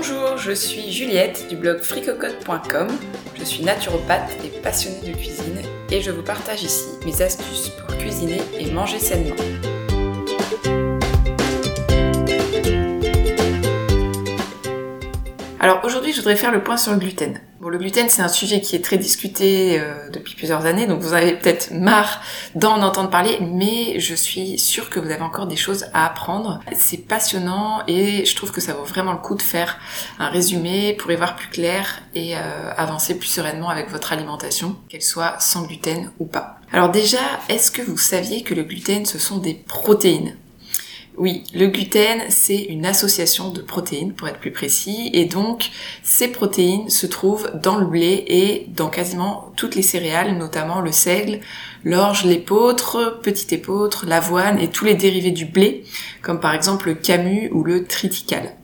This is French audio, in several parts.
Bonjour, je suis Juliette du blog fricocode.com. Je suis naturopathe et passionnée de cuisine et je vous partage ici mes astuces pour cuisiner et manger sainement. Alors aujourd'hui, je voudrais faire le point sur le gluten. Le gluten, c'est un sujet qui est très discuté euh, depuis plusieurs années, donc vous avez peut-être marre d'en entendre parler, mais je suis sûre que vous avez encore des choses à apprendre. C'est passionnant et je trouve que ça vaut vraiment le coup de faire un résumé pour y voir plus clair et euh, avancer plus sereinement avec votre alimentation, qu'elle soit sans gluten ou pas. Alors déjà, est-ce que vous saviez que le gluten, ce sont des protéines? Oui, le gluten, c'est une association de protéines, pour être plus précis, et donc ces protéines se trouvent dans le blé et dans quasiment toutes les céréales, notamment le seigle, l'orge, l'épeautre, petit épeautre, l'avoine et tous les dérivés du blé, comme par exemple le camus ou le triticale.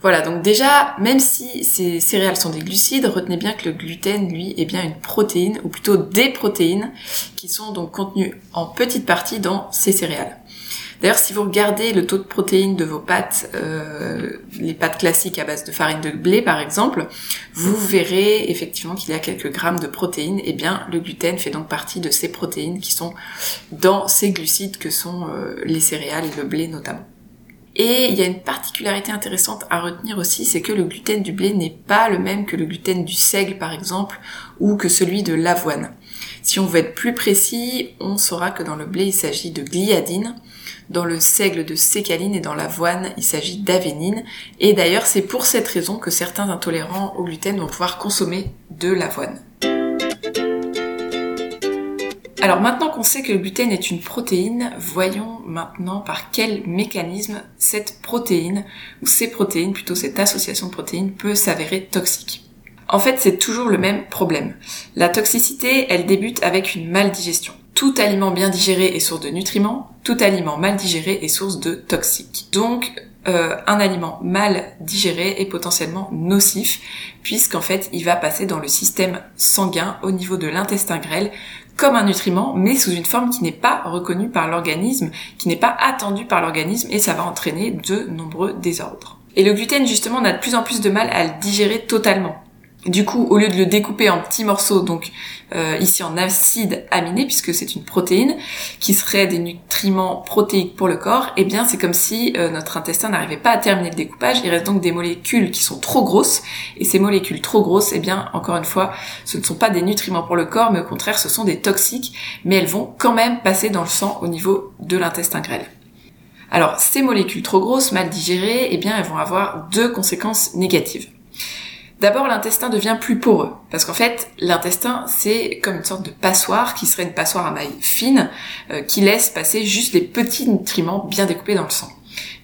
Voilà, donc déjà, même si ces céréales sont des glucides, retenez bien que le gluten, lui, est bien une protéine, ou plutôt des protéines, qui sont donc contenues en petite partie dans ces céréales. D'ailleurs, si vous regardez le taux de protéines de vos pâtes, euh, les pâtes classiques à base de farine de blé par exemple, vous verrez effectivement qu'il y a quelques grammes de protéines. Et eh bien, le gluten fait donc partie de ces protéines qui sont dans ces glucides que sont euh, les céréales et le blé notamment. Et il y a une particularité intéressante à retenir aussi, c'est que le gluten du blé n'est pas le même que le gluten du seigle par exemple, ou que celui de l'avoine. Si on veut être plus précis, on saura que dans le blé il s'agit de gliadine, dans le seigle de sécaline et dans l'avoine, il s'agit d'avénine. Et d'ailleurs, c'est pour cette raison que certains intolérants au gluten vont pouvoir consommer de l'avoine. Alors maintenant qu'on sait que le gluten est une protéine, voyons maintenant par quel mécanisme cette protéine, ou ces protéines, plutôt cette association de protéines, peut s'avérer toxique. En fait, c'est toujours le même problème. La toxicité, elle débute avec une maldigestion. Tout aliment bien digéré est source de nutriments, tout aliment mal digéré est source de toxiques. Donc, euh, un aliment mal digéré est potentiellement nocif, puisqu'en fait, il va passer dans le système sanguin au niveau de l'intestin grêle comme un nutriment, mais sous une forme qui n'est pas reconnue par l'organisme, qui n'est pas attendue par l'organisme, et ça va entraîner de nombreux désordres. Et le gluten, justement, on a de plus en plus de mal à le digérer totalement. Du coup, au lieu de le découper en petits morceaux, donc euh, ici en acides aminés, puisque c'est une protéine, qui serait des nutriments protéiques pour le corps, eh bien c'est comme si euh, notre intestin n'arrivait pas à terminer le découpage, il reste donc des molécules qui sont trop grosses, et ces molécules trop grosses, eh bien encore une fois, ce ne sont pas des nutriments pour le corps, mais au contraire ce sont des toxiques, mais elles vont quand même passer dans le sang au niveau de l'intestin grêle. Alors ces molécules trop grosses, mal digérées, eh bien elles vont avoir deux conséquences négatives. D'abord, l'intestin devient plus poreux, parce qu'en fait, l'intestin, c'est comme une sorte de passoire, qui serait une passoire à maille fine, euh, qui laisse passer juste les petits nutriments bien découpés dans le sang.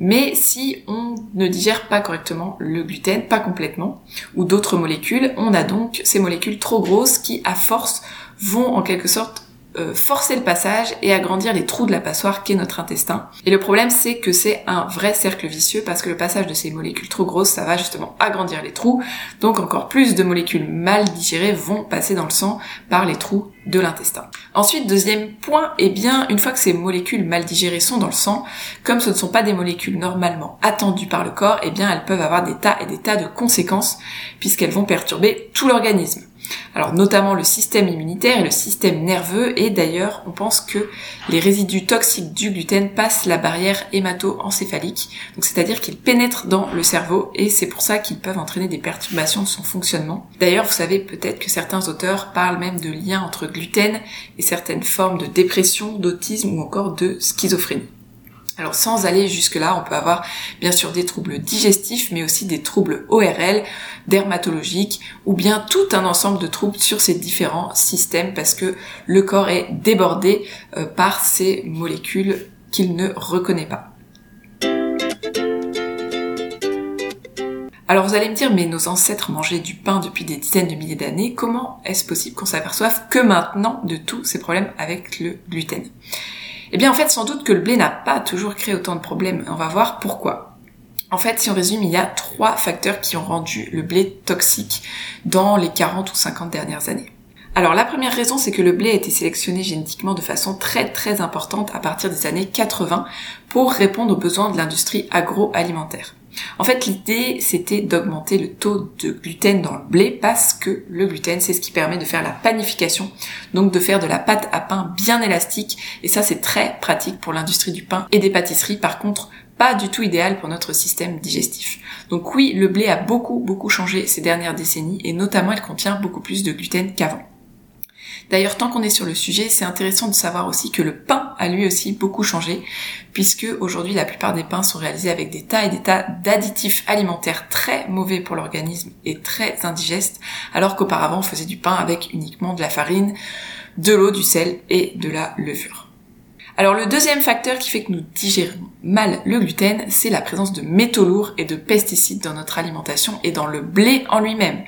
Mais si on ne digère pas correctement le gluten, pas complètement, ou d'autres molécules, on a donc ces molécules trop grosses qui, à force, vont en quelque sorte euh, forcer le passage et agrandir les trous de la passoire qu'est notre intestin. Et le problème c'est que c'est un vrai cercle vicieux parce que le passage de ces molécules trop grosses, ça va justement agrandir les trous. Donc encore plus de molécules mal digérées vont passer dans le sang par les trous de l'intestin. Ensuite, deuxième point, eh bien, une fois que ces molécules mal digérées sont dans le sang, comme ce ne sont pas des molécules normalement attendues par le corps, eh bien, elles peuvent avoir des tas et des tas de conséquences puisqu'elles vont perturber tout l'organisme. Alors notamment le système immunitaire et le système nerveux et d'ailleurs on pense que les résidus toxiques du gluten passent la barrière hémato-encéphalique, donc c'est-à-dire qu'ils pénètrent dans le cerveau et c'est pour ça qu'ils peuvent entraîner des perturbations de son fonctionnement. D'ailleurs vous savez peut-être que certains auteurs parlent même de liens entre gluten et certaines formes de dépression, d'autisme ou encore de schizophrénie. Alors sans aller jusque-là, on peut avoir bien sûr des troubles digestifs, mais aussi des troubles ORL, dermatologiques, ou bien tout un ensemble de troubles sur ces différents systèmes, parce que le corps est débordé euh, par ces molécules qu'il ne reconnaît pas. Alors vous allez me dire, mais nos ancêtres mangeaient du pain depuis des dizaines de milliers d'années, comment est-ce possible qu'on s'aperçoive que maintenant de tous ces problèmes avec le gluten? Eh bien en fait sans doute que le blé n'a pas toujours créé autant de problèmes. On va voir pourquoi. En fait, si on résume, il y a trois facteurs qui ont rendu le blé toxique dans les 40 ou 50 dernières années. Alors la première raison, c'est que le blé a été sélectionné génétiquement de façon très très importante à partir des années 80 pour répondre aux besoins de l'industrie agroalimentaire. En fait, l'idée, c'était d'augmenter le taux de gluten dans le blé parce que le gluten, c'est ce qui permet de faire la panification, donc de faire de la pâte à pain bien élastique. Et ça, c'est très pratique pour l'industrie du pain et des pâtisseries. Par contre, pas du tout idéal pour notre système digestif. Donc oui, le blé a beaucoup, beaucoup changé ces dernières décennies et notamment il contient beaucoup plus de gluten qu'avant. D'ailleurs, tant qu'on est sur le sujet, c'est intéressant de savoir aussi que le pain a lui aussi beaucoup changé, puisque aujourd'hui la plupart des pains sont réalisés avec des tas et des tas d'additifs alimentaires très mauvais pour l'organisme et très indigestes, alors qu'auparavant on faisait du pain avec uniquement de la farine, de l'eau, du sel et de la levure. Alors le deuxième facteur qui fait que nous digérons mal le gluten, c'est la présence de métaux lourds et de pesticides dans notre alimentation et dans le blé en lui-même.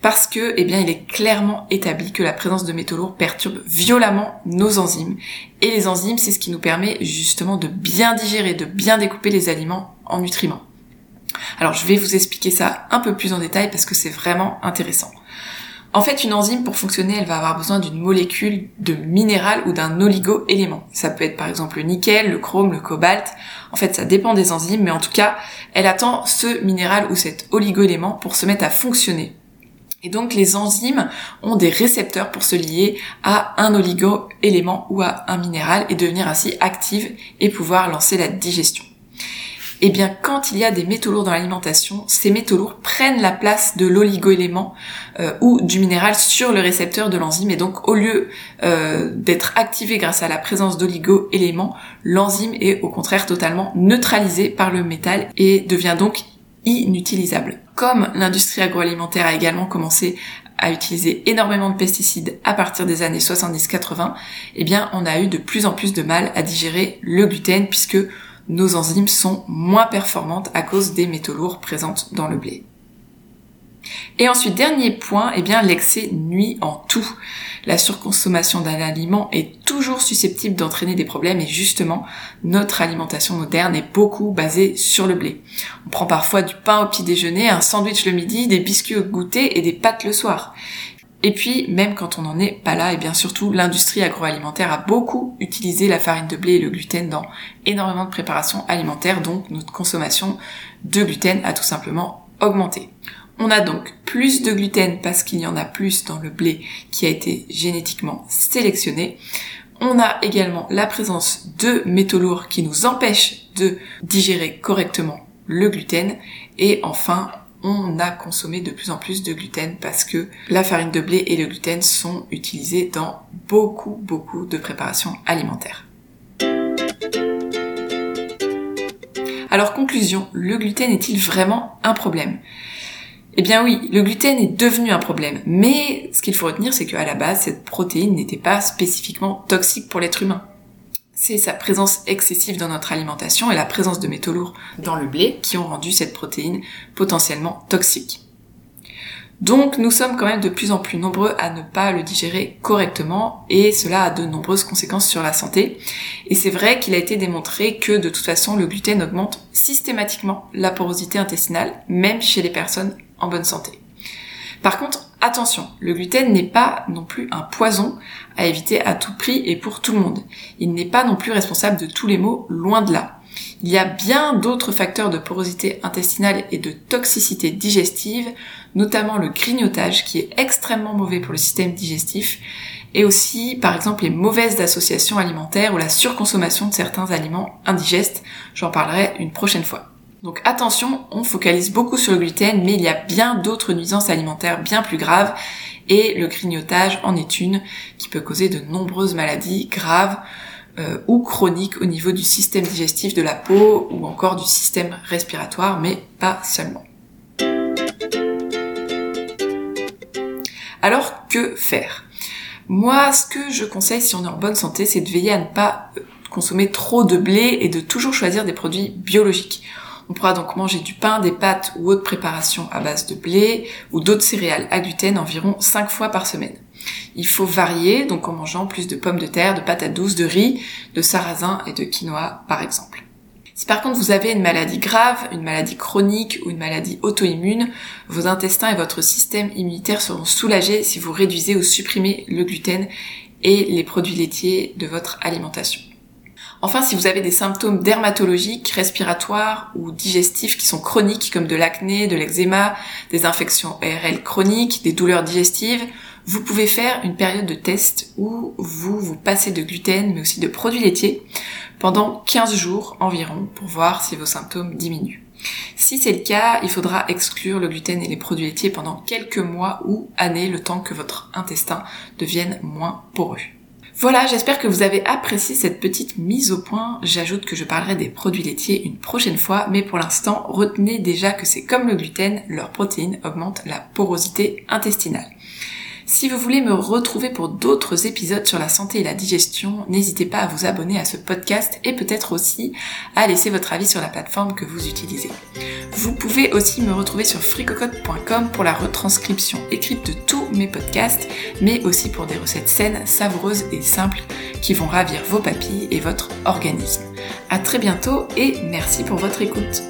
Parce que, eh bien, il est clairement établi que la présence de métaux lourds perturbe violemment nos enzymes. Et les enzymes, c'est ce qui nous permet justement de bien digérer, de bien découper les aliments en nutriments. Alors je vais vous expliquer ça un peu plus en détail parce que c'est vraiment intéressant. En fait, une enzyme, pour fonctionner, elle va avoir besoin d'une molécule de minéral ou d'un oligo-élément. Ça peut être par exemple le nickel, le chrome, le cobalt. En fait, ça dépend des enzymes, mais en tout cas, elle attend ce minéral ou cet oligo-élément pour se mettre à fonctionner. Et donc, les enzymes ont des récepteurs pour se lier à un oligo-élément ou à un minéral et devenir ainsi actives et pouvoir lancer la digestion. Eh bien, quand il y a des métaux lourds dans l'alimentation, ces métaux lourds prennent la place de l'oligo-élément euh, ou du minéral sur le récepteur de l'enzyme. Et donc, au lieu euh, d'être activé grâce à la présence d'oligo-éléments, l'enzyme est au contraire totalement neutralisée par le métal et devient donc inutilisable. Comme l'industrie agroalimentaire a également commencé à utiliser énormément de pesticides à partir des années 70-80, eh bien, on a eu de plus en plus de mal à digérer le gluten puisque nos enzymes sont moins performantes à cause des métaux lourds présents dans le blé. Et ensuite, dernier point, eh bien, l'excès nuit en tout. La surconsommation d'un aliment est toujours susceptible d'entraîner des problèmes et justement, notre alimentation moderne est beaucoup basée sur le blé. On prend parfois du pain au petit déjeuner, un sandwich le midi, des biscuits au goûter et des pâtes le soir. Et puis, même quand on n'en est pas là, et bien surtout, l'industrie agroalimentaire a beaucoup utilisé la farine de blé et le gluten dans énormément de préparations alimentaires, donc notre consommation de gluten a tout simplement augmenté. On a donc plus de gluten parce qu'il y en a plus dans le blé qui a été génétiquement sélectionné. On a également la présence de métaux lourds qui nous empêchent de digérer correctement le gluten. Et enfin, on a consommé de plus en plus de gluten parce que la farine de blé et le gluten sont utilisés dans beaucoup, beaucoup de préparations alimentaires. Alors conclusion, le gluten est-il vraiment un problème? Eh bien oui, le gluten est devenu un problème, mais ce qu'il faut retenir c'est qu'à la base, cette protéine n'était pas spécifiquement toxique pour l'être humain c'est sa présence excessive dans notre alimentation et la présence de métaux lourds dans le blé qui ont rendu cette protéine potentiellement toxique. Donc nous sommes quand même de plus en plus nombreux à ne pas le digérer correctement et cela a de nombreuses conséquences sur la santé. Et c'est vrai qu'il a été démontré que de toute façon le gluten augmente systématiquement la porosité intestinale, même chez les personnes en bonne santé. Par contre, attention, le gluten n'est pas non plus un poison à éviter à tout prix et pour tout le monde. Il n'est pas non plus responsable de tous les maux, loin de là. Il y a bien d'autres facteurs de porosité intestinale et de toxicité digestive, notamment le grignotage qui est extrêmement mauvais pour le système digestif, et aussi par exemple les mauvaises associations alimentaires ou la surconsommation de certains aliments indigestes. J'en parlerai une prochaine fois. Donc attention, on focalise beaucoup sur le gluten, mais il y a bien d'autres nuisances alimentaires bien plus graves, et le grignotage en est une qui peut causer de nombreuses maladies graves euh, ou chroniques au niveau du système digestif de la peau ou encore du système respiratoire, mais pas seulement. Alors que faire? Moi, ce que je conseille si on est en bonne santé, c'est de veiller à ne pas euh, consommer trop de blé et de toujours choisir des produits biologiques. On pourra donc manger du pain, des pâtes ou autres préparations à base de blé ou d'autres céréales à gluten environ 5 fois par semaine. Il faut varier, donc en mangeant plus de pommes de terre, de patates douces, de riz, de sarrasin et de quinoa par exemple. Si par contre vous avez une maladie grave, une maladie chronique ou une maladie auto-immune, vos intestins et votre système immunitaire seront soulagés si vous réduisez ou supprimez le gluten et les produits laitiers de votre alimentation. Enfin, si vous avez des symptômes dermatologiques, respiratoires ou digestifs qui sont chroniques, comme de l'acné, de l'eczéma, des infections ARL chroniques, des douleurs digestives, vous pouvez faire une période de test où vous vous passez de gluten, mais aussi de produits laitiers, pendant 15 jours environ, pour voir si vos symptômes diminuent. Si c'est le cas, il faudra exclure le gluten et les produits laitiers pendant quelques mois ou années, le temps que votre intestin devienne moins poreux. Voilà, j'espère que vous avez apprécié cette petite mise au point. J'ajoute que je parlerai des produits laitiers une prochaine fois, mais pour l'instant, retenez déjà que c'est comme le gluten, leurs protéines augmentent la porosité intestinale. Si vous voulez me retrouver pour d'autres épisodes sur la santé et la digestion, n'hésitez pas à vous abonner à ce podcast et peut-être aussi à laisser votre avis sur la plateforme que vous utilisez. Vous pouvez aussi me retrouver sur fricocote.com pour la retranscription écrite de tous mes podcasts, mais aussi pour des recettes saines, savoureuses et simples qui vont ravir vos papilles et votre organisme. À très bientôt et merci pour votre écoute.